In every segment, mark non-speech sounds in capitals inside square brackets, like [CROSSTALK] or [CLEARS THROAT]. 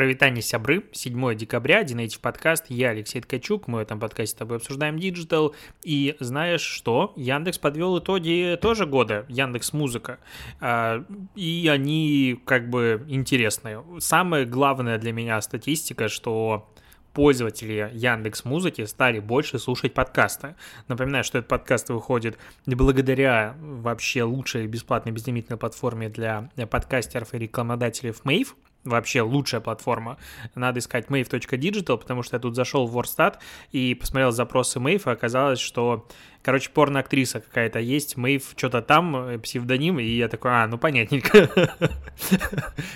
Прывітанне, сябры, 7 декабря, Dnative подкаст, я Алексей Ткачук, мы в этом подкасте с тобой обсуждаем digital, и знаешь что, Яндекс подвел итоги тоже года, Яндекс Музыка, а, и они как бы интересные. Самое главное для меня статистика, что пользователи Яндекс Музыки стали больше слушать подкасты. Напоминаю, что этот подкаст выходит благодаря вообще лучшей бесплатной безлимитной платформе для подкастеров и рекламодателей Mave, вообще лучшая платформа. Надо искать mave.digital, потому что я тут зашел в Wordstat и посмотрел запросы Mave, и оказалось, что, короче, порно-актриса какая-то есть, Mave что-то там, э, псевдоним, и я такой, а, ну понятненько.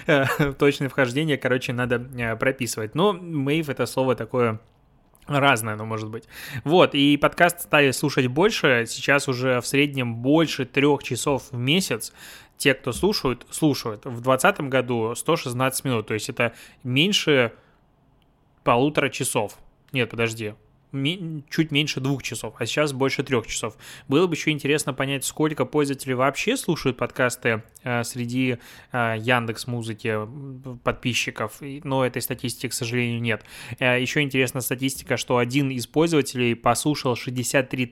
[LAUGHS] Точное вхождение, короче, надо э, прописывать. Но Mave это слово такое Разное оно может быть. Вот, и подкаст стали слушать больше, сейчас уже в среднем больше трех часов в месяц те, кто слушают, слушают. В 2020 году 116 минут, то есть это меньше полутора часов. Нет, подожди, чуть меньше двух часов, а сейчас больше трех часов. Было бы еще интересно понять, сколько пользователей вообще слушают подкасты э, среди э, Яндекс Музыки подписчиков, но этой статистики, к сожалению, нет. Э, еще интересна статистика, что один из пользователей послушал 63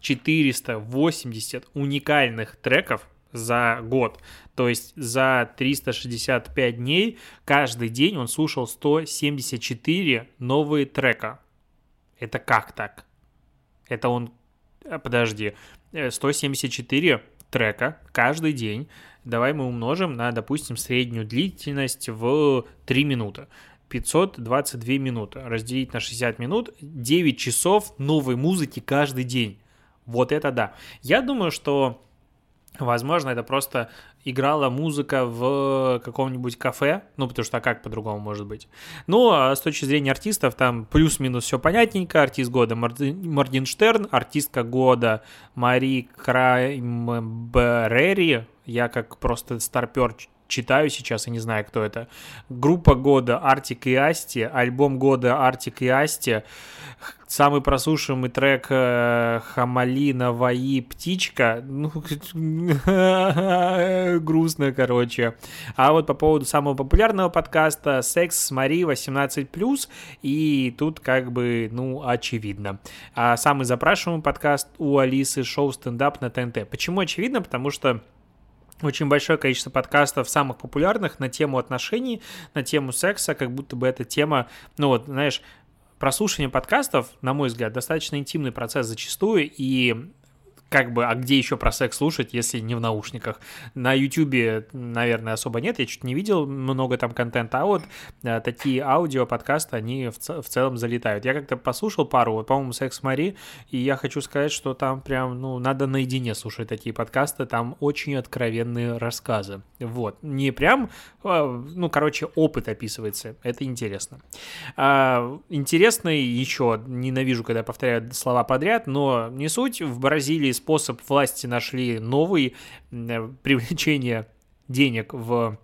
480 уникальных треков за год. То есть за 365 дней каждый день он слушал 174 новые трека. Это как так? Это он... Э, подожди. 174 э, трека каждый день. Давай мы умножим на, допустим, среднюю длительность в 3 минуты. 522 минуты. Разделить на 60 минут. 9 часов новой музыки каждый день. Вот это да. Я думаю, что Возможно, это просто играла музыка в каком-нибудь кафе, ну, потому что а как по-другому может быть. Ну, а с точки зрения артистов, там плюс-минус все понятненько. Артист года Мординштерн, артистка года Мари Краймберери, я как просто старпер читаю сейчас и не знаю, кто это. Группа года Артик и Асти, альбом года Артик и Асти, самый прослушиваемый трек э, Хамали Наваи Птичка. Ну, [LAUGHS] грустно, короче. А вот по поводу самого популярного подкаста Секс с Мари 18+, и тут как бы, ну, очевидно. А самый запрашиваемый подкаст у Алисы шоу стендап на ТНТ. Почему очевидно? Потому что очень большое количество подкастов самых популярных на тему отношений, на тему секса, как будто бы эта тема, ну вот, знаешь, прослушивание подкастов, на мой взгляд, достаточно интимный процесс зачастую, и как бы, а где еще про секс слушать, если не в наушниках? На Ютубе, наверное, особо нет, я чуть не видел много там контента, а вот а, такие аудио подкасты, они в, в целом залетают. Я как-то послушал пару, вот, по-моему, «Секс Мари», и я хочу сказать, что там прям, ну, надо наедине слушать такие подкасты, там очень откровенные рассказы. Вот, не прям, а, ну, короче, опыт описывается, это интересно. А, интересный еще, ненавижу, когда повторяю слова подряд, но не суть, в Бразилии способ власти нашли новый э, привлечение денег в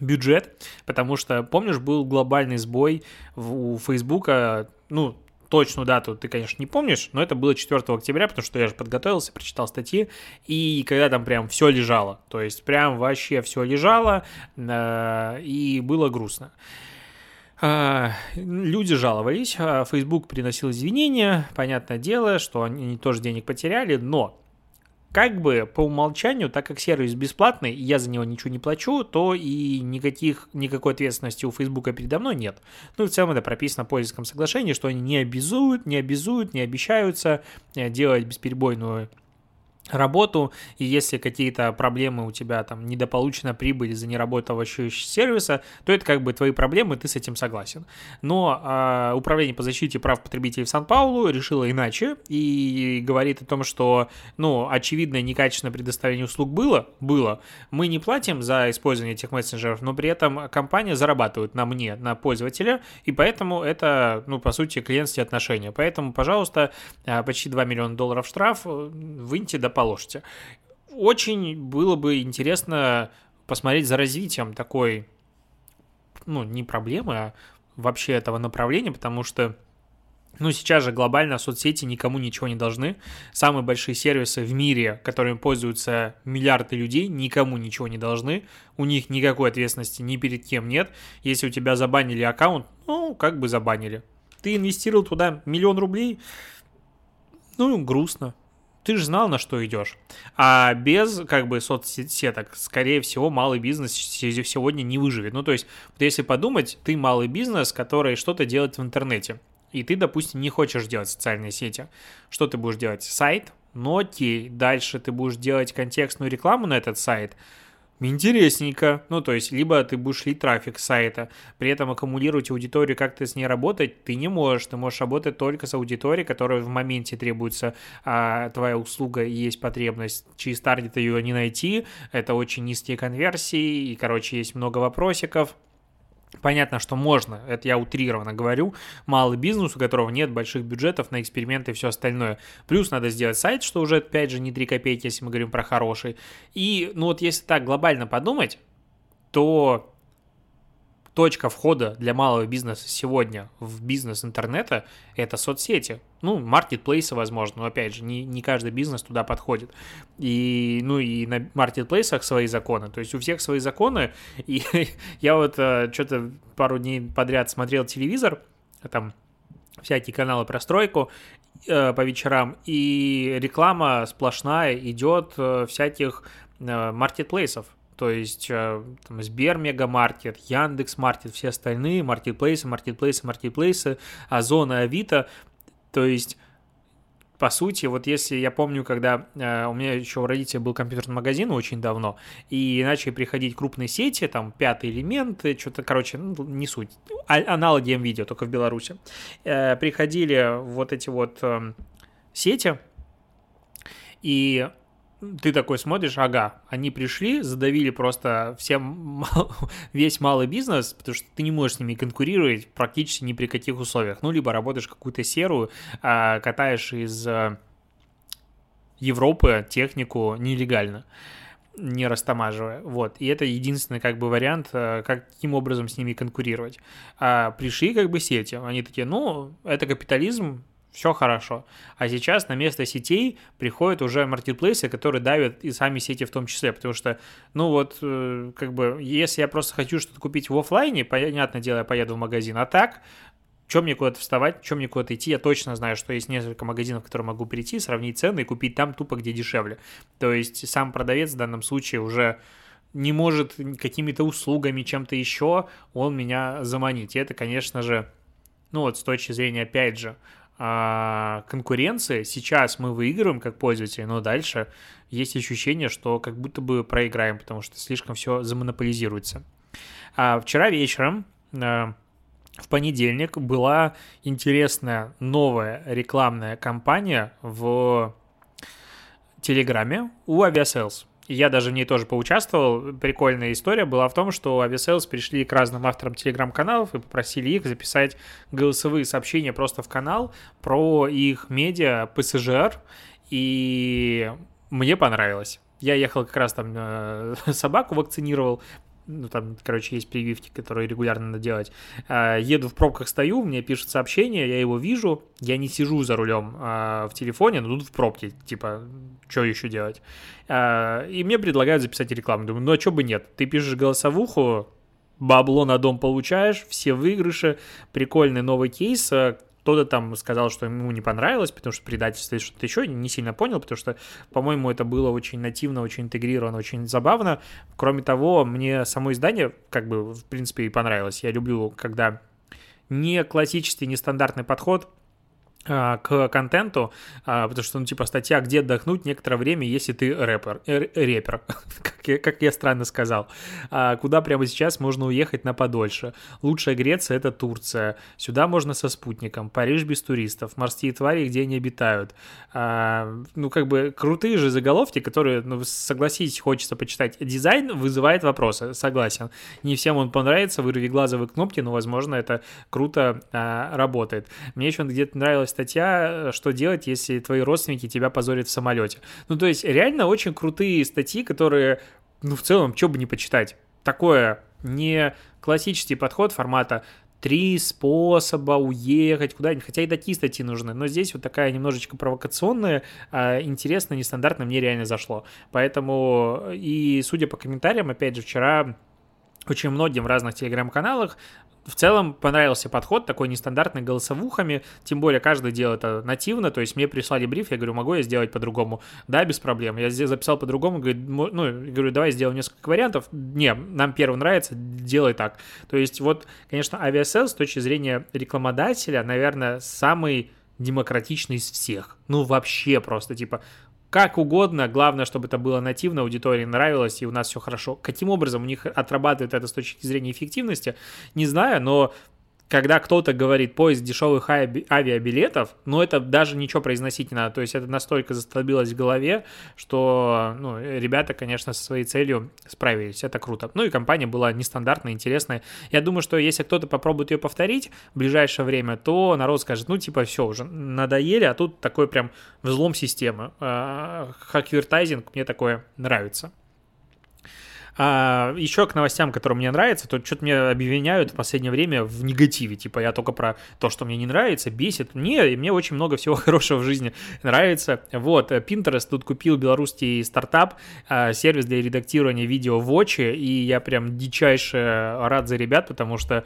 бюджет, потому что, помнишь, был глобальный сбой у Фейсбука, ну, точную дату ты, конечно, не помнишь, но это было 4 октября, потому что я же подготовился, прочитал статьи, и когда там прям все лежало, то есть прям вообще все лежало, э, и было грустно. А, люди жаловались, а Facebook приносил извинения, понятное дело, что они тоже денег потеряли, но как бы по умолчанию, так как сервис бесплатный, и я за него ничего не плачу, то и никаких, никакой ответственности у Фейсбука передо мной нет. Ну и в целом это прописано в пользовательском соглашении, что они не обязуют, не обязуют, не обещаются э, делать бесперебойную работу, и если какие-то проблемы у тебя там недополучена прибыль из-за неработающего сервиса, то это как бы твои проблемы, ты с этим согласен. Но э, Управление по защите прав потребителей в Сан-Паулу решило иначе и говорит о том, что, ну, очевидное некачественное предоставление услуг было, было. Мы не платим за использование этих мессенджеров, но при этом компания зарабатывает на мне, на пользователя, и поэтому это, ну, по сути, клиентские отношения. Поэтому, пожалуйста, а, почти 2 миллиона долларов штраф э, выньте до положите. Очень было бы интересно посмотреть за развитием такой, ну, не проблемы, а вообще этого направления, потому что ну, сейчас же глобально соцсети никому ничего не должны. Самые большие сервисы в мире, которыми пользуются миллиарды людей, никому ничего не должны. У них никакой ответственности ни перед кем нет. Если у тебя забанили аккаунт, ну, как бы забанили. Ты инвестировал туда миллион рублей, ну, грустно. Ты же знал, на что идешь. А без, как бы, соцсеток, скорее всего, малый бизнес сегодня не выживет. Ну, то есть, вот если подумать, ты малый бизнес, который что-то делает в интернете и ты, допустим, не хочешь делать социальные сети, что ты будешь делать? Сайт? Ну дальше ты будешь делать контекстную рекламу на этот сайт, Интересненько. Ну, то есть, либо ты будешь лить трафик с сайта, при этом аккумулировать аудиторию, как ты с ней работать, ты не можешь. Ты можешь работать только с аудиторией, которая в моменте требуется, а твоя услуга и есть потребность. Через таргет ее не найти. Это очень низкие конверсии, и, короче, есть много вопросиков. Понятно, что можно, это я утрированно говорю, малый бизнес, у которого нет больших бюджетов на эксперименты и все остальное. Плюс надо сделать сайт, что уже, опять же, не 3 копейки, если мы говорим про хороший. И, ну вот если так глобально подумать, то точка входа для малого бизнеса сегодня в бизнес интернета – это соцсети. Ну, маркетплейсы, возможно, но, опять же, не, не каждый бизнес туда подходит. И, ну, и на маркетплейсах свои законы. То есть у всех свои законы. И [LAUGHS] я вот э, что-то пару дней подряд смотрел телевизор, там всякие каналы про стройку э, по вечерам, и реклама сплошная идет э, всяких маркетплейсов. То есть э, там, Сбер Мегамаркет, Яндекс Маркет, все остальные маркетплейсы, маркетплейсы, маркетплейсы, Озона, Авито. То есть по сути, вот если я помню, когда э, у меня еще у родителей был компьютерный магазин очень давно, и начали приходить крупные сети, там, пятый элемент, что-то, короче, ну, не суть, а, аналоги видео только в Беларуси, э, приходили вот эти вот э, сети, и ты такой смотришь, ага, они пришли, задавили просто всем [LAUGHS] весь малый бизнес, потому что ты не можешь с ними конкурировать практически ни при каких условиях. Ну, либо работаешь какую-то серую, а, катаешь из э, Европы технику нелегально не растамаживая. Вот. И это единственный как бы вариант, э, каким образом с ними конкурировать. А пришли как бы сети, они такие, ну, это капитализм, все хорошо. А сейчас на место сетей приходят уже маркетплейсы, которые давят и сами сети в том числе, потому что, ну вот, э, как бы, если я просто хочу что-то купить в офлайне, понятное дело, я поеду в магазин, а так, чем мне куда-то вставать, чем мне куда-то идти, я точно знаю, что есть несколько магазинов, в которые могу прийти, сравнить цены и купить там тупо, где дешевле. То есть сам продавец в данном случае уже не может какими-то услугами, чем-то еще, он меня заманить. И это, конечно же, ну вот с точки зрения, опять же, а, конкуренции. Сейчас мы выигрываем как пользователи, но дальше есть ощущение, что как будто бы проиграем, потому что слишком все замонополизируется. А вчера вечером, а, в понедельник, была интересная новая рекламная кампания в Телеграме у Aviasales я даже в ней тоже поучаствовал. Прикольная история была в том, что Aviasales пришли к разным авторам телеграм-каналов и попросили их записать голосовые сообщения просто в канал про их медиа ПСЖР, и мне понравилось. Я ехал как раз там э, [LAUGHS] собаку вакцинировал, ну, там, короче, есть прививки, которые регулярно надо делать. А, еду в пробках, стою, мне пишут сообщение, я его вижу, я не сижу за рулем а, в телефоне, но тут в пробке, типа, что еще делать? А, и мне предлагают записать рекламу. Думаю, ну, а что бы нет? Ты пишешь голосовуху, бабло на дом получаешь, все выигрыши, прикольный новый кейс, кто-то там сказал, что ему не понравилось, потому что предательство или что-то еще, не сильно понял, потому что, по-моему, это было очень нативно, очень интегрировано, очень забавно. Кроме того, мне само издание, как бы, в принципе, и понравилось. Я люблю, когда не классический, нестандартный подход – а, к контенту, а, потому что, ну, типа, статья «Где отдохнуть некоторое время, если ты рэпер», э, рэпер, [LAUGHS] как, я, как я странно сказал, а, куда прямо сейчас можно уехать на подольше. Лучшая Греция — это Турция, сюда можно со спутником, Париж без туристов, морские твари, где они обитают. Ну, как бы, крутые же заголовки, которые, ну, согласитесь, хочется почитать. Дизайн вызывает вопросы, согласен. Не всем он понравится, вырви глазовые кнопки, но, возможно, это круто работает. Мне еще где-то нравилось статья, что делать, если твои родственники тебя позорят в самолете. Ну, то есть, реально очень крутые статьи, которые, ну, в целом, что бы не почитать. Такое не классический подход формата три способа уехать куда-нибудь, хотя и такие статьи нужны, но здесь вот такая немножечко провокационная, а, интересная, нестандартная, мне реально зашло. Поэтому, и судя по комментариям, опять же, вчера очень многим в разных телеграм-каналах в целом понравился подход такой нестандартный голосовухами, тем более каждый делает это нативно, то есть мне прислали бриф, я говорю, могу я сделать по-другому? Да, без проблем. Я здесь записал по-другому, говорю, ну, говорю, давай сделаем несколько вариантов. Не, нам первый нравится, делай так. То есть вот, конечно, Aviasales с точки зрения рекламодателя, наверное, самый демократичный из всех. Ну, вообще просто, типа, как угодно, главное, чтобы это было нативно, аудитории нравилось, и у нас все хорошо. Каким образом у них отрабатывает это с точки зрения эффективности, не знаю, но когда кто-то говорит поиск дешевых авиабилетов, ну, это даже ничего произносить не надо. То есть это настолько застолбилось в голове, что ну, ребята, конечно, со своей целью справились. Это круто. Ну и компания была нестандартная, интересная. Я думаю, что если кто-то попробует ее повторить в ближайшее время, то народ скажет, ну, типа, все, уже надоели, а тут такой прям взлом системы. А, хаквертайзинг, мне такое нравится. А, еще к новостям, которые мне нравятся, то что-то мне обвиняют в последнее время в негативе. Типа я только про то, что мне не нравится, бесит. Не, мне очень много всего [LAUGHS] хорошего в жизни нравится. Вот, Pinterest тут купил белорусский стартап, а, сервис для редактирования видео в Watch, и я прям дичайше рад за ребят, потому что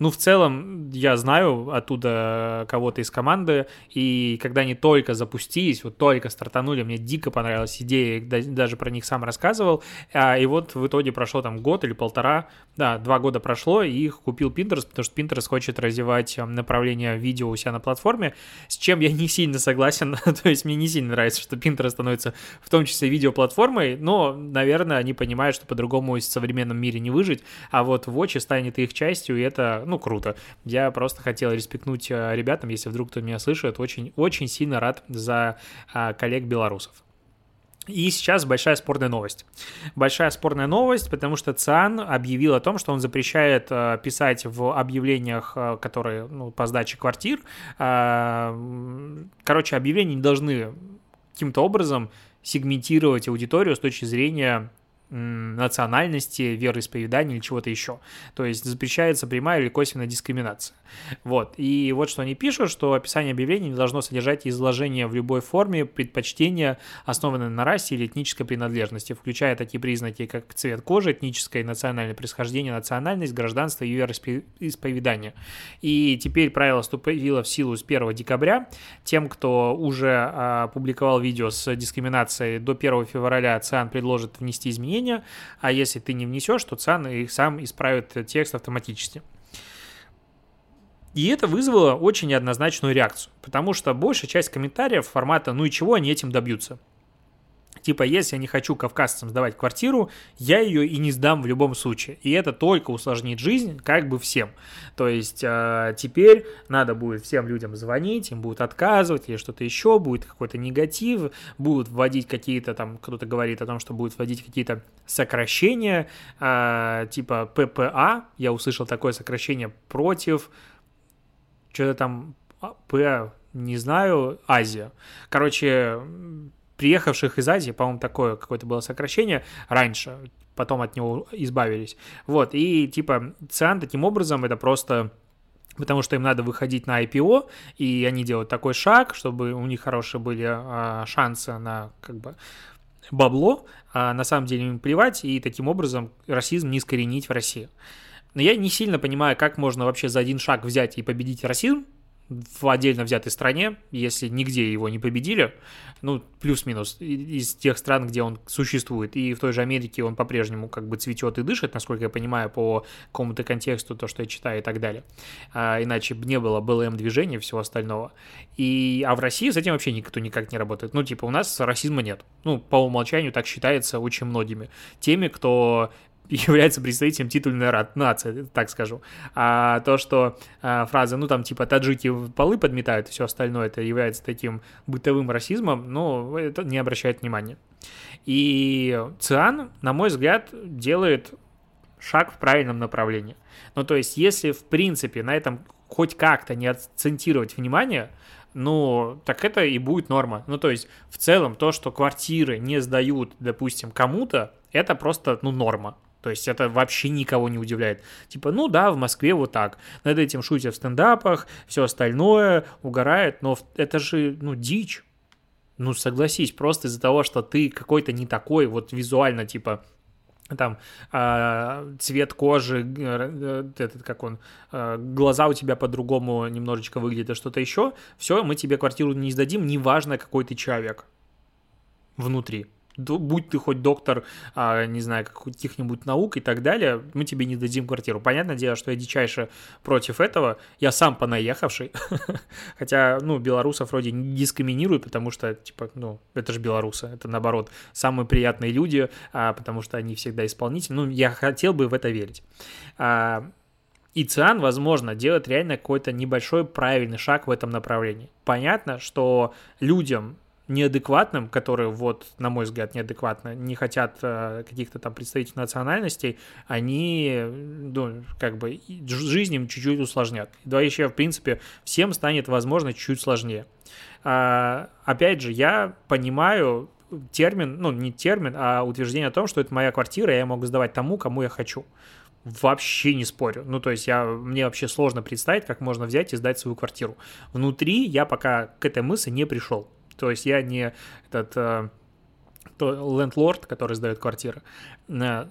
ну, в целом, я знаю оттуда кого-то из команды, и когда они только запустились, вот только стартанули, мне дико понравилась идея, даже про них сам рассказывал, а, и вот в итоге прошло там год или полтора, да, два года прошло, и их купил Pinterest, потому что Pinterest хочет развивать направление видео у себя на платформе, с чем я не сильно согласен, [LAUGHS] то есть мне не сильно нравится, что Pinterest становится в том числе видеоплатформой, но, наверное, они понимают, что по-другому в современном мире не выжить, а вот Watch станет их частью, и это, ну, круто. Я просто хотел респектнуть э, ребятам, если вдруг кто меня слышит, очень, очень сильно рад за а, коллег белорусов. И сейчас большая спорная новость. Большая спорная новость, потому что ЦИАН объявил о том, что он запрещает э, писать в объявлениях, э, которые ну, по сдаче квартир. Э, короче, объявления не должны каким-то образом сегментировать аудиторию с точки зрения национальности, вероисповедания или чего-то еще. То есть запрещается прямая или косвенная дискриминация. Вот. И вот что они пишут, что описание объявления не должно содержать изложение в любой форме предпочтения, основанное на расе или этнической принадлежности, включая такие признаки, как цвет кожи, этническое и национальное происхождение, национальность, гражданство и вероисповедание. И теперь правило вступило в силу с 1 декабря. Тем, кто уже а, публиковал видео с дискриминацией до 1 февраля, ЦИАН предложит внести изменения, а если ты не внесешь, то ЦИАН их сам исправит текст автоматически. И это вызвало очень неоднозначную реакцию, потому что большая часть комментариев формата «ну и чего они этим добьются?» Типа, если я не хочу кавказцам сдавать квартиру, я ее и не сдам в любом случае. И это только усложнит жизнь как бы всем. То есть э, теперь надо будет всем людям звонить, им будут отказывать или что-то еще, будет какой-то негатив, будут вводить какие-то там, кто-то говорит о том, что будут вводить какие-то сокращения, э, типа ППА, я услышал такое сокращение против что-то там а, П, не знаю, Азия. Короче, приехавших из Азии, по-моему, такое какое-то было сокращение раньше, потом от него избавились. Вот, и типа ЦИАН таким образом это просто потому что им надо выходить на IPO, и они делают такой шаг, чтобы у них хорошие были а, шансы на как бы бабло, а на самом деле им плевать, и таким образом расизм не искоренить в России. Но я не сильно понимаю, как можно вообще за один шаг взять и победить расизм в отдельно взятой стране, если нигде его не победили, ну, плюс-минус, из тех стран, где он существует, и в той же Америке он по-прежнему как бы цветет и дышит, насколько я понимаю, по какому-то контексту, то, что я читаю и так далее. А, иначе бы не было БЛМ-движения и всего остального. И, а в России с этим вообще никто никак не работает. Ну, типа, у нас расизма нет. Ну, по умолчанию так считается очень многими. Теми, кто является представителем титульной нации, так скажу. А то, что а, фраза, ну там типа таджики полы подметают все остальное, это является таким бытовым расизмом, ну, это не обращает внимания. И ЦИАН, на мой взгляд, делает шаг в правильном направлении. Ну, то есть, если, в принципе, на этом хоть как-то не акцентировать внимание, ну, так это и будет норма. Ну, то есть, в целом, то, что квартиры не сдают, допустим, кому-то, это просто, ну, норма. То есть это вообще никого не удивляет. Типа, ну да, в Москве вот так. Над этим шутят в стендапах, все остальное, угорает, но это же, ну, дичь. Ну, согласись, просто из-за того, что ты какой-то не такой, вот визуально, типа, там э, цвет кожи, э, этот как он, э, глаза у тебя по-другому немножечко выглядят, а что-то еще, все, мы тебе квартиру не сдадим, неважно, какой ты человек внутри будь ты хоть доктор, а, не знаю, каких-нибудь наук и так далее, мы тебе не дадим квартиру. Понятное дело, что я дичайше против этого. Я сам понаехавший. [LAUGHS] Хотя, ну, белорусов вроде не дискриминируют, потому что, типа, ну, это же белорусы. Это, наоборот, самые приятные люди, а, потому что они всегда исполнители. Ну, я хотел бы в это верить. А, и ЦИАН, возможно, делает реально какой-то небольшой правильный шаг в этом направлении. Понятно, что людям неадекватным, которые, вот, на мой взгляд, неадекватно, не хотят э, каких-то там представителей национальностей, они, ну, как бы, жизнь им чуть-чуть усложнят. Вообще, в принципе, всем станет, возможно, чуть-чуть сложнее. А, опять же, я понимаю термин, ну, не термин, а утверждение о том, что это моя квартира, я могу сдавать тому, кому я хочу. Вообще не спорю. Ну, то есть я, мне вообще сложно представить, как можно взять и сдать свою квартиру. Внутри я пока к этой мысли не пришел. То есть я не этот э, лендлорд, который сдает квартиры. Э,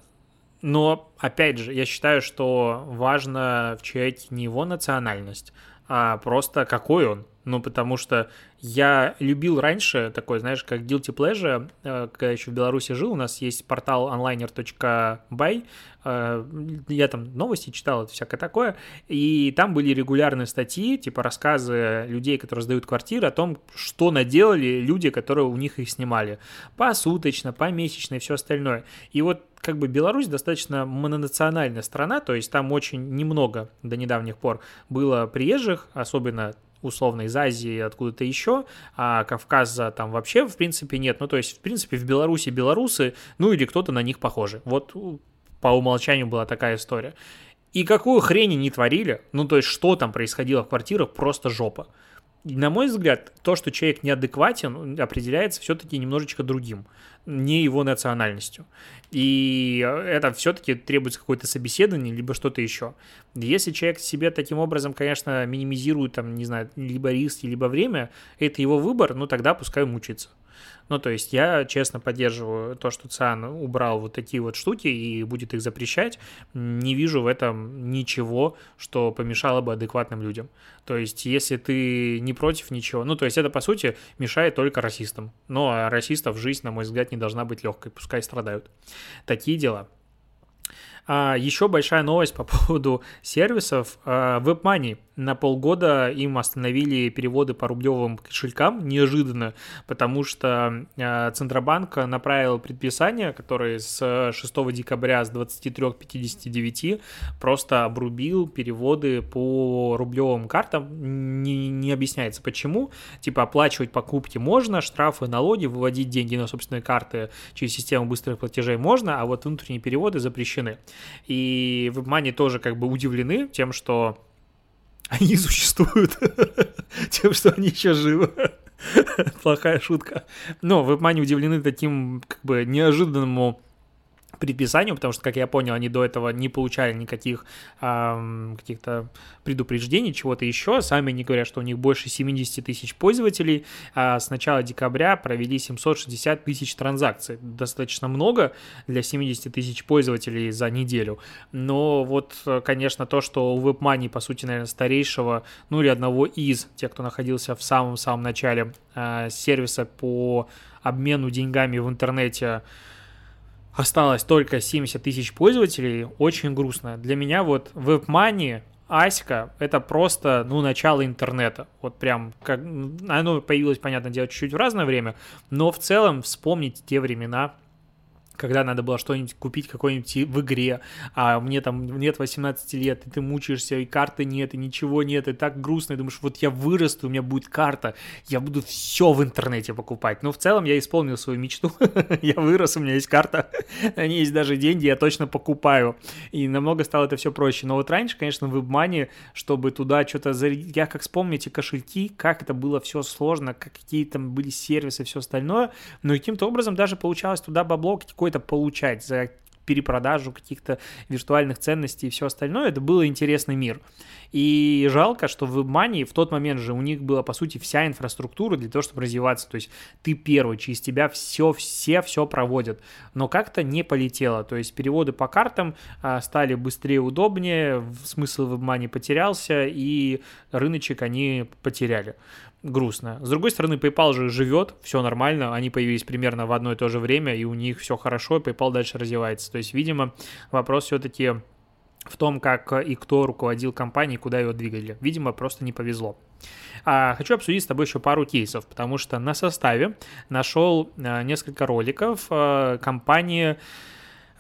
но, опять же, я считаю, что важно в человеке не его национальность, а просто какой он. Ну, потому что я любил раньше такой, знаешь, как Guilty Pleasure, э, когда еще в Беларуси жил, у нас есть портал onliner.by, э, я там новости читал, это всякое такое, и там были регулярные статьи, типа рассказы людей, которые сдают квартиры, о том, что наделали люди, которые у них их снимали. Посуточно, помесячно и все остальное. И вот как бы Беларусь достаточно мононациональная страна, то есть там очень немного до недавних пор было приезжих, особенно условно из Азии, откуда-то еще, а Кавказа там вообще, в принципе, нет. Ну, то есть, в принципе, в Беларуси белорусы, ну, или кто-то на них похожи. Вот по умолчанию была такая история. И какую хрень они творили, ну, то есть, что там происходило в квартирах, просто жопа. И, на мой взгляд, то, что человек неадекватен, определяется все-таки немножечко другим не его национальностью. И это все-таки требуется какое-то собеседование, либо что-то еще. Если человек себе таким образом, конечно, минимизирует, там, не знаю, либо риски, либо время, это его выбор, ну тогда пускай мучится. Ну, то есть я честно поддерживаю то, что ЦИАН убрал вот такие вот штуки и будет их запрещать. Не вижу в этом ничего, что помешало бы адекватным людям. То есть если ты не против ничего, ну, то есть это, по сути, мешает только расистам. Но а расистов жизнь, на мой взгляд, не должна быть легкой, пускай страдают. Такие дела. А, еще большая новость по [LAUGHS] поводу сервисов. А, WebMoney на полгода им остановили переводы по рублевым кошелькам неожиданно, потому что э, Центробанк направил предписание, которое с 6 декабря с 23.59 просто обрубил переводы по рублевым картам. Не, не объясняется почему. Типа оплачивать покупки можно, штрафы, налоги, выводить деньги на собственные карты через систему быстрых платежей можно, а вот внутренние переводы запрещены. И WebMoney тоже как бы удивлены тем, что они [LAUGHS] существуют [LAUGHS] тем, что они еще живы. [LAUGHS] Плохая шутка. Но вы, Мани, удивлены таким как бы неожиданному предписанию, потому что, как я понял, они до этого не получали никаких эм, каких-то предупреждений, чего-то еще. Сами они говорят, что у них больше 70 тысяч пользователей. А с начала декабря провели 760 тысяч транзакций. Достаточно много для 70 тысяч пользователей за неделю. Но вот, конечно, то, что у WebMoney, по сути, наверное, старейшего, ну или одного из тех, кто находился в самом-самом начале э, сервиса по обмену деньгами в интернете, осталось только 70 тысяч пользователей, очень грустно. Для меня вот WebMoney, Аська — это просто, ну, начало интернета. Вот прям, как, оно появилось, понятное дело, чуть-чуть в разное время, но в целом вспомнить те времена — когда надо было что-нибудь купить какой-нибудь в игре, а мне там нет 18 лет, и ты мучаешься, и карты нет, и ничего нет, и так грустно, и думаешь, вот я вырасту, у меня будет карта, я буду все в интернете покупать. Но в целом я исполнил свою мечту, [LAUGHS] я вырос, у меня есть карта, [LAUGHS] на ней есть даже деньги, я точно покупаю. И намного стало это все проще. Но вот раньше, конечно, в WebMoney, чтобы туда что-то... Я как вспомню эти кошельки, как это было все сложно, какие там были сервисы все остальное, но каким-то образом даже получалось туда бабло какой какой-то получать за перепродажу каких-то виртуальных ценностей и все остальное. Это был интересный мир. И жалко, что в WebMoney в тот момент же у них была, по сути, вся инфраструктура для того, чтобы развиваться. То есть ты первый, через тебя все, все, все проводят. Но как-то не полетело. То есть переводы по картам а, стали быстрее, удобнее, смысл WebMoney потерялся, и рыночек они потеряли грустно. С другой стороны, PayPal же живет, все нормально, они появились примерно в одно и то же время, и у них все хорошо, и PayPal дальше развивается. То есть, видимо, вопрос все-таки в том, как и кто руководил компанией, куда ее двигали. Видимо, просто не повезло. А, хочу обсудить с тобой еще пару кейсов, потому что на составе нашел а, несколько роликов а, компании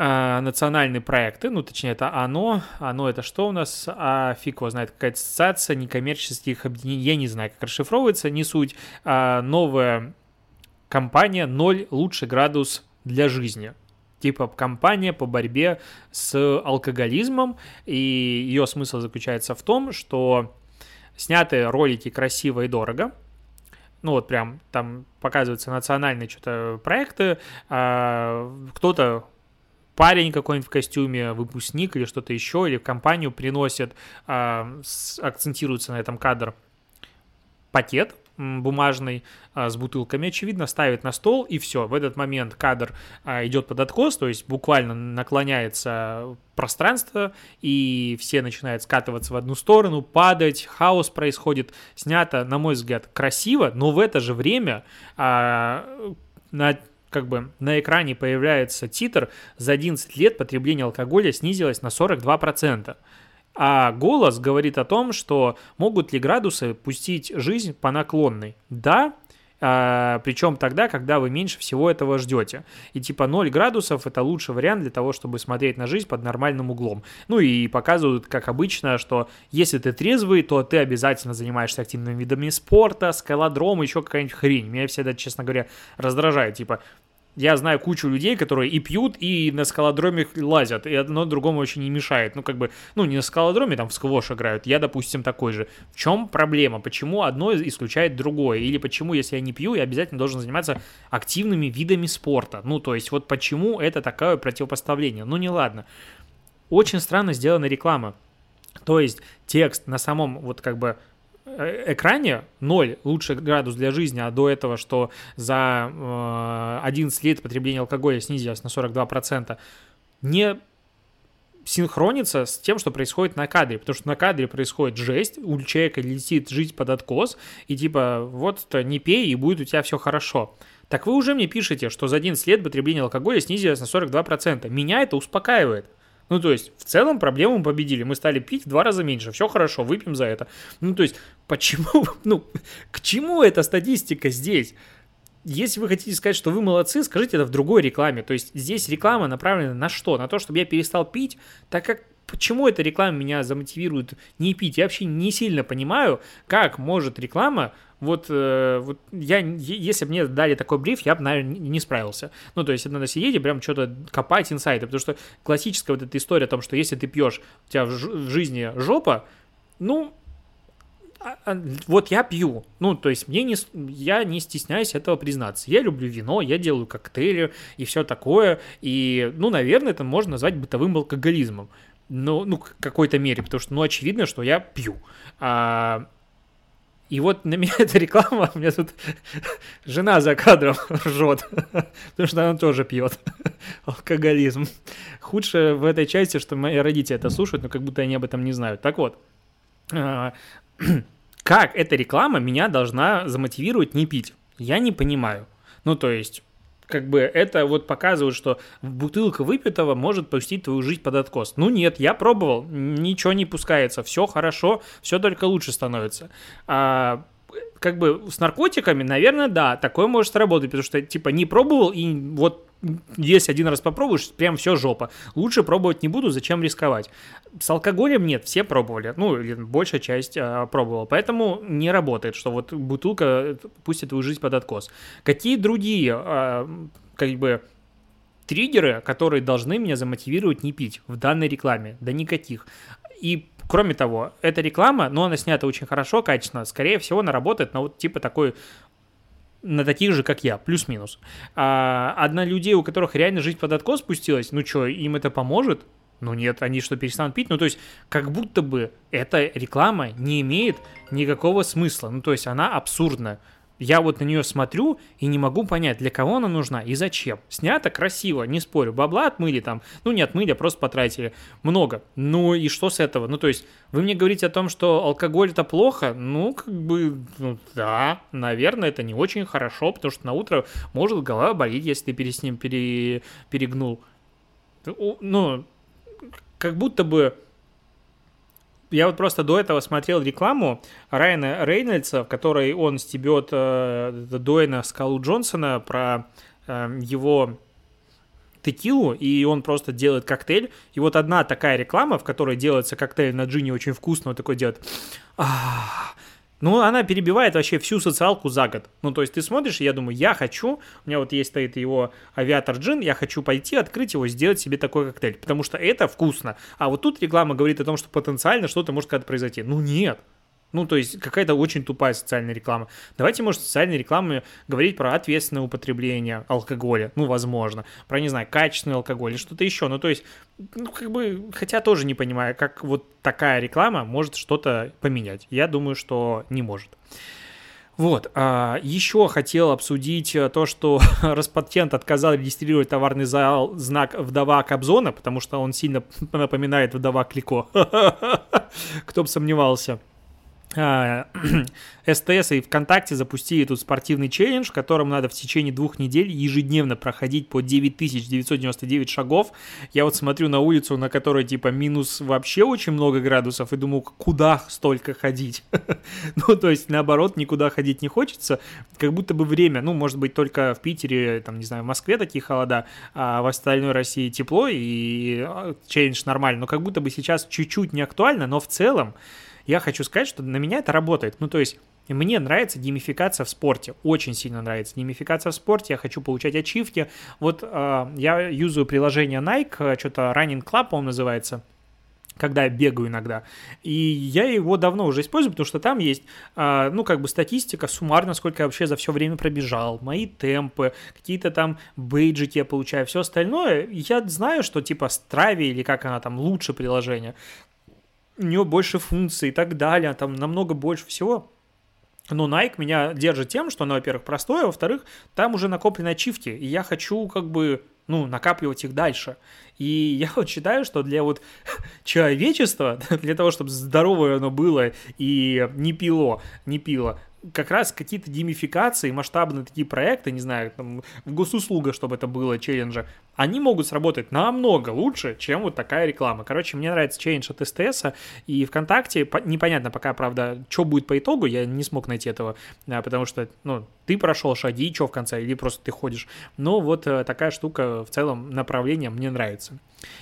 а, национальные проекты, ну, точнее, это оно, оно это что у нас, а фиг его знает, какая-то ассоциация некоммерческих объединений, я не знаю, как расшифровывается, не суть, а новая компания «Ноль лучший градус для жизни», типа компания по борьбе с алкоголизмом, и ее смысл заключается в том, что сняты ролики красиво и дорого, ну вот прям там показываются национальные что-то проекты, а, кто-то парень какой-нибудь в костюме, выпускник или что-то еще, или в компанию приносит, а, акцентируется на этом кадр, пакет бумажный а, с бутылками, очевидно, ставит на стол, и все. В этот момент кадр а, идет под откос, то есть буквально наклоняется пространство, и все начинают скатываться в одну сторону, падать, хаос происходит. Снято, на мой взгляд, красиво, но в это же время на как бы на экране появляется титр «За 11 лет потребление алкоголя снизилось на 42%». А голос говорит о том, что могут ли градусы пустить жизнь по наклонной. Да, а, причем тогда, когда вы меньше всего этого ждете. И типа 0 градусов это лучший вариант для того, чтобы смотреть на жизнь под нормальным углом. Ну и показывают, как обычно, что если ты трезвый, то ты обязательно занимаешься активными видами спорта, скалодром, еще какая-нибудь хрень. Меня всегда, честно говоря, раздражает. Типа, я знаю кучу людей, которые и пьют, и на скалодроме лазят, и одно другому очень не мешает. Ну, как бы, ну, не на скалодроме, там в сквош играют, я, допустим, такой же. В чем проблема? Почему одно исключает другое? Или почему, если я не пью, я обязательно должен заниматься активными видами спорта? Ну, то есть, вот почему это такое противопоставление? Ну, не ладно. Очень странно сделана реклама. То есть текст на самом вот как бы экране 0 лучший градус для жизни, а до этого, что за э, 11 лет потребление алкоголя снизилось на 42%, не синхронится с тем, что происходит на кадре, потому что на кадре происходит жесть, у человека летит жить под откос, и типа вот не пей, и будет у тебя все хорошо. Так вы уже мне пишете, что за 11 лет потребление алкоголя снизилось на 42%. Меня это успокаивает. Ну, то есть, в целом проблему мы победили. Мы стали пить в два раза меньше. Все хорошо, выпьем за это. Ну, то есть, почему, [LAUGHS] ну, к чему эта статистика здесь? Если вы хотите сказать, что вы молодцы, скажите это в другой рекламе. То есть здесь реклама направлена на что? На то, чтобы я перестал пить, так как почему эта реклама меня замотивирует не пить? Я вообще не сильно понимаю, как может реклама вот, э, вот я, если бы мне дали такой бриф, я бы, наверное, не справился. Ну, то есть, надо сидеть и прям что-то копать инсайты, потому что классическая вот эта история о том, что если ты пьешь, у тебя в, в жизни жопа, ну, а, а, вот я пью, ну, то есть мне не, я не стесняюсь этого признаться. Я люблю вино, я делаю коктейли и все такое, и, ну, наверное, это можно назвать бытовым алкоголизмом. Ну, ну, в какой-то мере, потому что, ну, очевидно, что я пью. А, и вот на меня [LAUGHS] эта реклама, у меня тут [LAUGHS] жена за кадром [LAUGHS] ржет, потому что она тоже пьет. Алкоголизм. Худшее в этой части, что мои родители это слушают, но как будто они об этом не знают. Так вот, а, [CLEARS THROAT] как эта реклама меня должна замотивировать не пить? Я не понимаю. Ну, то есть, как бы это вот показывает, что бутылка выпитого может пустить твою жизнь под откос. Ну нет, я пробовал, ничего не пускается, все хорошо, все только лучше становится. А, как бы с наркотиками, наверное, да, такое может работать, потому что, типа, не пробовал, и вот если один раз попробуешь, прям все жопа. Лучше пробовать не буду, зачем рисковать. С алкоголем нет, все пробовали, ну, или большая часть а, пробовала, поэтому не работает, что вот бутылка пустит твою жизнь под откос. Какие другие, а, как бы, триггеры, которые должны меня замотивировать не пить в данной рекламе? Да никаких. И Кроме того, эта реклама, но она снята очень хорошо, качественно, скорее всего, она работает на вот типа такой на таких же, как я, плюс-минус. А одна людей, у которых реально жизнь под откос спустилась, ну что, им это поможет? Ну нет, они что, перестанут пить? Ну то есть, как будто бы эта реклама не имеет никакого смысла. Ну то есть, она абсурдна я вот на нее смотрю и не могу понять, для кого она нужна и зачем. Снято красиво, не спорю. Бабла отмыли там, ну не отмыли, а просто потратили. Много. Ну и что с этого? Ну то есть вы мне говорите о том, что алкоголь это плохо? Ну как бы, ну да, наверное, это не очень хорошо, потому что на утро может голова болеть, если ты перед ним пере, перегнул. Ну, как будто бы я вот просто до этого смотрел рекламу Райана Рейнольдса, в которой он стебет э, Дуэйна Скалу Джонсона про э, его текилу, и он просто делает коктейль. И вот одна такая реклама, в которой делается коктейль на джине очень вкусно, вот такой делает... Ах, ну, она перебивает вообще всю социалку за год. Ну, то есть ты смотришь, и я думаю, я хочу, у меня вот есть стоит его авиатор джин, я хочу пойти, открыть его, сделать себе такой коктейль, потому что это вкусно. А вот тут реклама говорит о том, что потенциально что-то может когда-то произойти. Ну, нет. Ну, то есть какая-то очень тупая социальная реклама. Давайте, может, социальной рекламе говорить про ответственное употребление алкоголя. Ну, возможно. Про, не знаю, качественный алкоголь или что-то еще. Ну, то есть, ну, как бы, хотя тоже не понимаю, как вот такая реклама может что-то поменять. Я думаю, что не может. Вот, а, еще хотел обсудить э, то, что [LAUGHS] Роспатент отказал регистрировать товарный зал, знак вдова Кобзона, потому что он сильно [LAUGHS] напоминает вдова Клико. [LAUGHS] Кто бы сомневался. [CLEARS THROAT] СТС и ВКонтакте запустили тут спортивный челлендж, в котором надо в течение двух недель ежедневно проходить по 9999 шагов. Я вот смотрю на улицу, на которой типа минус вообще очень много градусов, и думаю, куда столько ходить? [LAUGHS] ну, то есть, наоборот, никуда ходить не хочется, как будто бы время, ну, может быть, только в Питере, там, не знаю, в Москве такие холода, а в остальной России тепло, и а, челлендж нормально, но как будто бы сейчас чуть-чуть не актуально, но в целом я хочу сказать, что на меня это работает. Ну, то есть мне нравится геймификация в спорте, очень сильно нравится геймификация в спорте, я хочу получать ачивки. Вот э, я юзаю приложение Nike, э, что-то Running Club, по-моему, называется, когда я бегаю иногда. И я его давно уже использую, потому что там есть, э, ну, как бы статистика суммарно, сколько я вообще за все время пробежал, мои темпы, какие-то там бейджики я получаю, все остальное. Я знаю, что типа Stravia или как она там, лучше приложение, у нее больше функций и так далее, там намного больше всего. Но Nike меня держит тем, что оно, во-первых, простое, а во-вторых, там уже накоплены ачивки, и я хочу как бы ну, накапливать их дальше. И я вот считаю, что для вот [LAUGHS] человечества, [LAUGHS] для того, чтобы здоровое оно было и не пило, не пило, как раз какие-то геймификации, масштабные такие проекты, не знаю, там, в госуслугах, чтобы это было, челленджи, они могут сработать намного лучше, чем вот такая реклама. Короче, мне нравится челлендж от СТС, и ВКонтакте непонятно пока, правда, что будет по итогу, я не смог найти этого, потому что, ну, ты прошел шаги, что в конце, или просто ты ходишь. Но вот э, такая штука в целом направление мне нравится.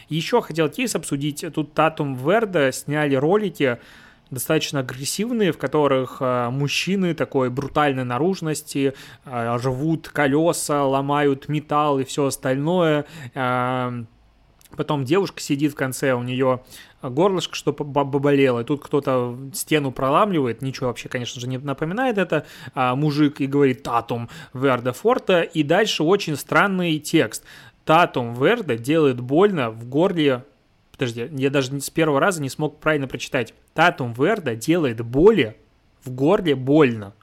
Еще хотел кейс обсудить, тут Татум Верда сняли ролики, достаточно агрессивные, в которых э, мужчины такой брутальной наружности э, рвут колеса, ломают металл и все остальное. Э, потом девушка сидит в конце, у нее горлышко, что поболело, и тут кто-то стену проламливает, ничего вообще, конечно же, не напоминает это, а мужик и говорит «Татум Верда Форта», и дальше очень странный текст. «Татум Верда делает больно в горле Подожди, я даже с первого раза не смог правильно прочитать. Татум Верда делает боли в горле больно.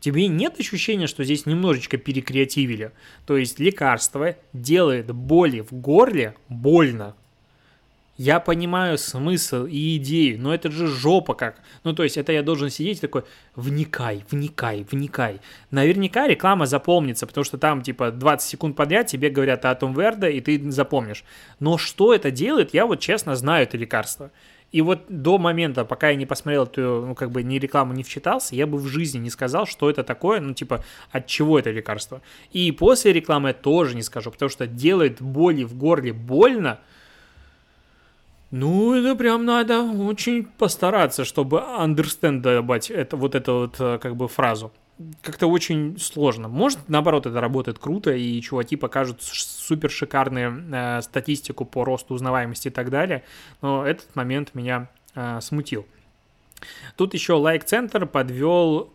Тебе нет ощущения, что здесь немножечко перекреативили? То есть лекарство делает боли в горле больно. Я понимаю смысл и идею, но это же жопа как. Ну, то есть, это я должен сидеть такой, вникай, вникай, вникай. Наверняка реклама запомнится, потому что там, типа, 20 секунд подряд тебе говорят о Том Верда, и ты запомнишь. Но что это делает, я вот честно знаю это лекарство. И вот до момента, пока я не посмотрел эту, ну, как бы, ни рекламу, не вчитался, я бы в жизни не сказал, что это такое, ну, типа, от чего это лекарство. И после рекламы я тоже не скажу, потому что делает боли в горле больно – ну, это прям надо очень постараться, чтобы understand добавить это, вот эту вот э, как бы фразу. Как-то очень сложно. Может, наоборот, это работает круто, и чуваки покажут супер шикарную э, статистику по росту узнаваемости и так далее, но этот момент меня э, смутил. Тут еще лайк-центр подвел...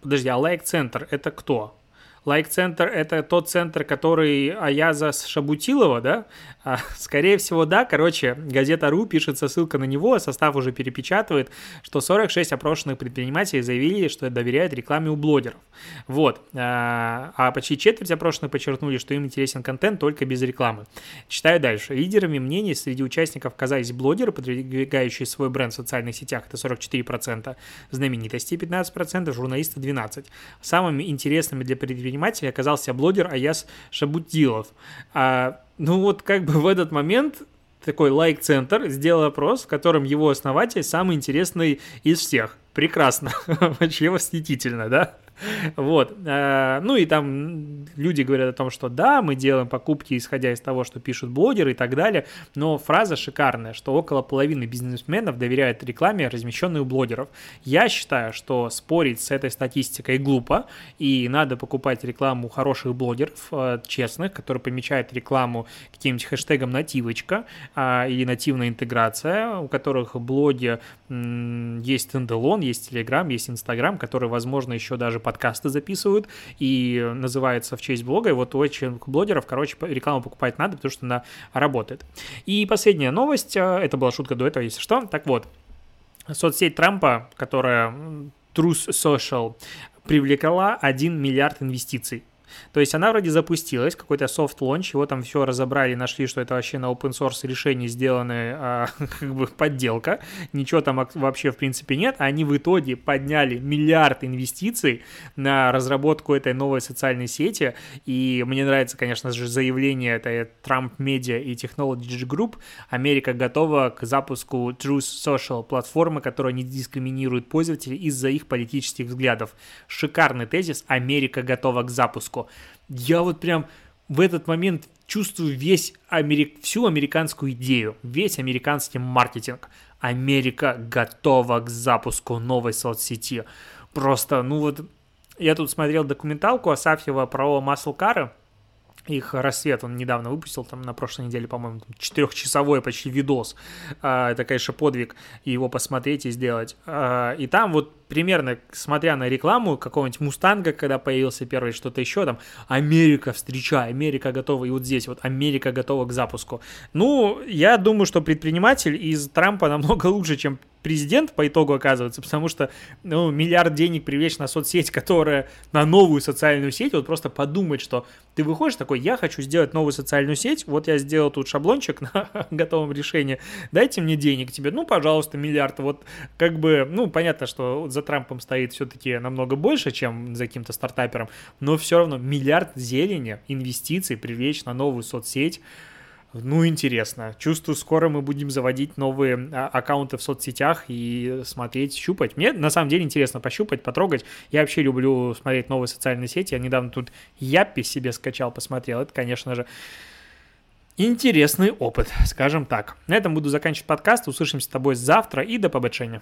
Подожди, а лайк-центр это кто? Лайк-центр — это тот центр, который Аяза Шабутилова, да? А, скорее всего, да. Короче, газета РУ пишется ссылка на него, состав уже перепечатывает, что 46 опрошенных предпринимателей заявили, что доверяют рекламе у блогеров. Вот. А, а почти четверть опрошенных подчеркнули, что им интересен контент только без рекламы. Читаю дальше. Лидерами мнений среди участников оказались блогеры, продвигающие свой бренд в социальных сетях, это 44%, знаменитости 15%, журналисты 12%. Самыми интересными для предпринимателей оказался блогер Аяс Шабутилов. А ну вот как бы в этот момент такой лайк-центр сделал опрос, в котором его основатель самый интересный из всех. Прекрасно, [LAUGHS] вообще восхитительно, да? [LAUGHS] Вот. Э, ну и там люди говорят о том, что да, мы делаем покупки, исходя из того, что пишут блогеры и так далее, но фраза шикарная, что около половины бизнесменов доверяют рекламе, размещенной у блогеров. Я считаю, что спорить с этой статистикой глупо, и надо покупать рекламу хороших блогеров, э, честных, которые помечают рекламу каким-нибудь хэштегом нативочка или нативная интеграция, у которых блоге есть стендалон, есть Telegram, есть Instagram, которые, возможно, еще даже подкасты записывают и называется в честь блога. И вот у этих блогеров, короче, рекламу покупать надо, потому что она работает. И последняя новость, э, это была шутка до этого, если что. Так вот, соцсеть Трампа, которая Truth Social, привлекла 1 миллиард инвестиций то есть она вроде запустилась, какой-то soft launch, его там все разобрали, нашли, что это вообще на open source решение сделанное, а, [LAUGHS] как бы подделка, ничего там вообще в принципе нет, они в итоге подняли миллиард инвестиций на разработку этой новой социальной сети, и мне нравится, конечно же, заявление этой Trump Media и Technology Group, Америка готова к запуску Truth Social платформы, которая не дискриминирует пользователей из-за их политических взглядов. Шикарный тезис, Америка готова к запуску. Я вот прям в этот момент чувствую весь америк... всю американскую идею, весь американский маркетинг. Америка готова к запуску новой соцсети. Просто, ну вот, я тут смотрел документалку Асафьева про маслкары, их рассвет он недавно выпустил, там на прошлой неделе, по-моему, четырехчасовой почти видос. А, это, конечно, подвиг его посмотреть и сделать. А, и там вот примерно, смотря на рекламу какого-нибудь Мустанга, когда появился первый, что-то еще там, Америка встречай, Америка готова, и вот здесь вот Америка готова к запуску. Ну, я думаю, что предприниматель из Трампа намного лучше, чем президент по итогу оказывается, потому что ну, миллиард денег привлечь на соцсеть, которая на новую социальную сеть, вот просто подумать, что ты выходишь такой, я хочу сделать новую социальную сеть, вот я сделал тут шаблончик на [LAUGHS] готовом решении, дайте мне денег тебе, ну, пожалуйста, миллиард, вот как бы, ну, понятно, что за Трампом стоит все-таки намного больше, чем за каким-то стартапером, но все равно миллиард зелени, инвестиций привлечь на новую соцсеть, ну, интересно. Чувствую, скоро мы будем заводить новые а, аккаунты в соцсетях и смотреть, щупать. Мне на самом деле интересно пощупать, потрогать. Я вообще люблю смотреть новые социальные сети. Я недавно тут Яппи себе скачал, посмотрел. Это, конечно же, интересный опыт, скажем так. На этом буду заканчивать подкаст. Услышимся с тобой завтра и до побочения.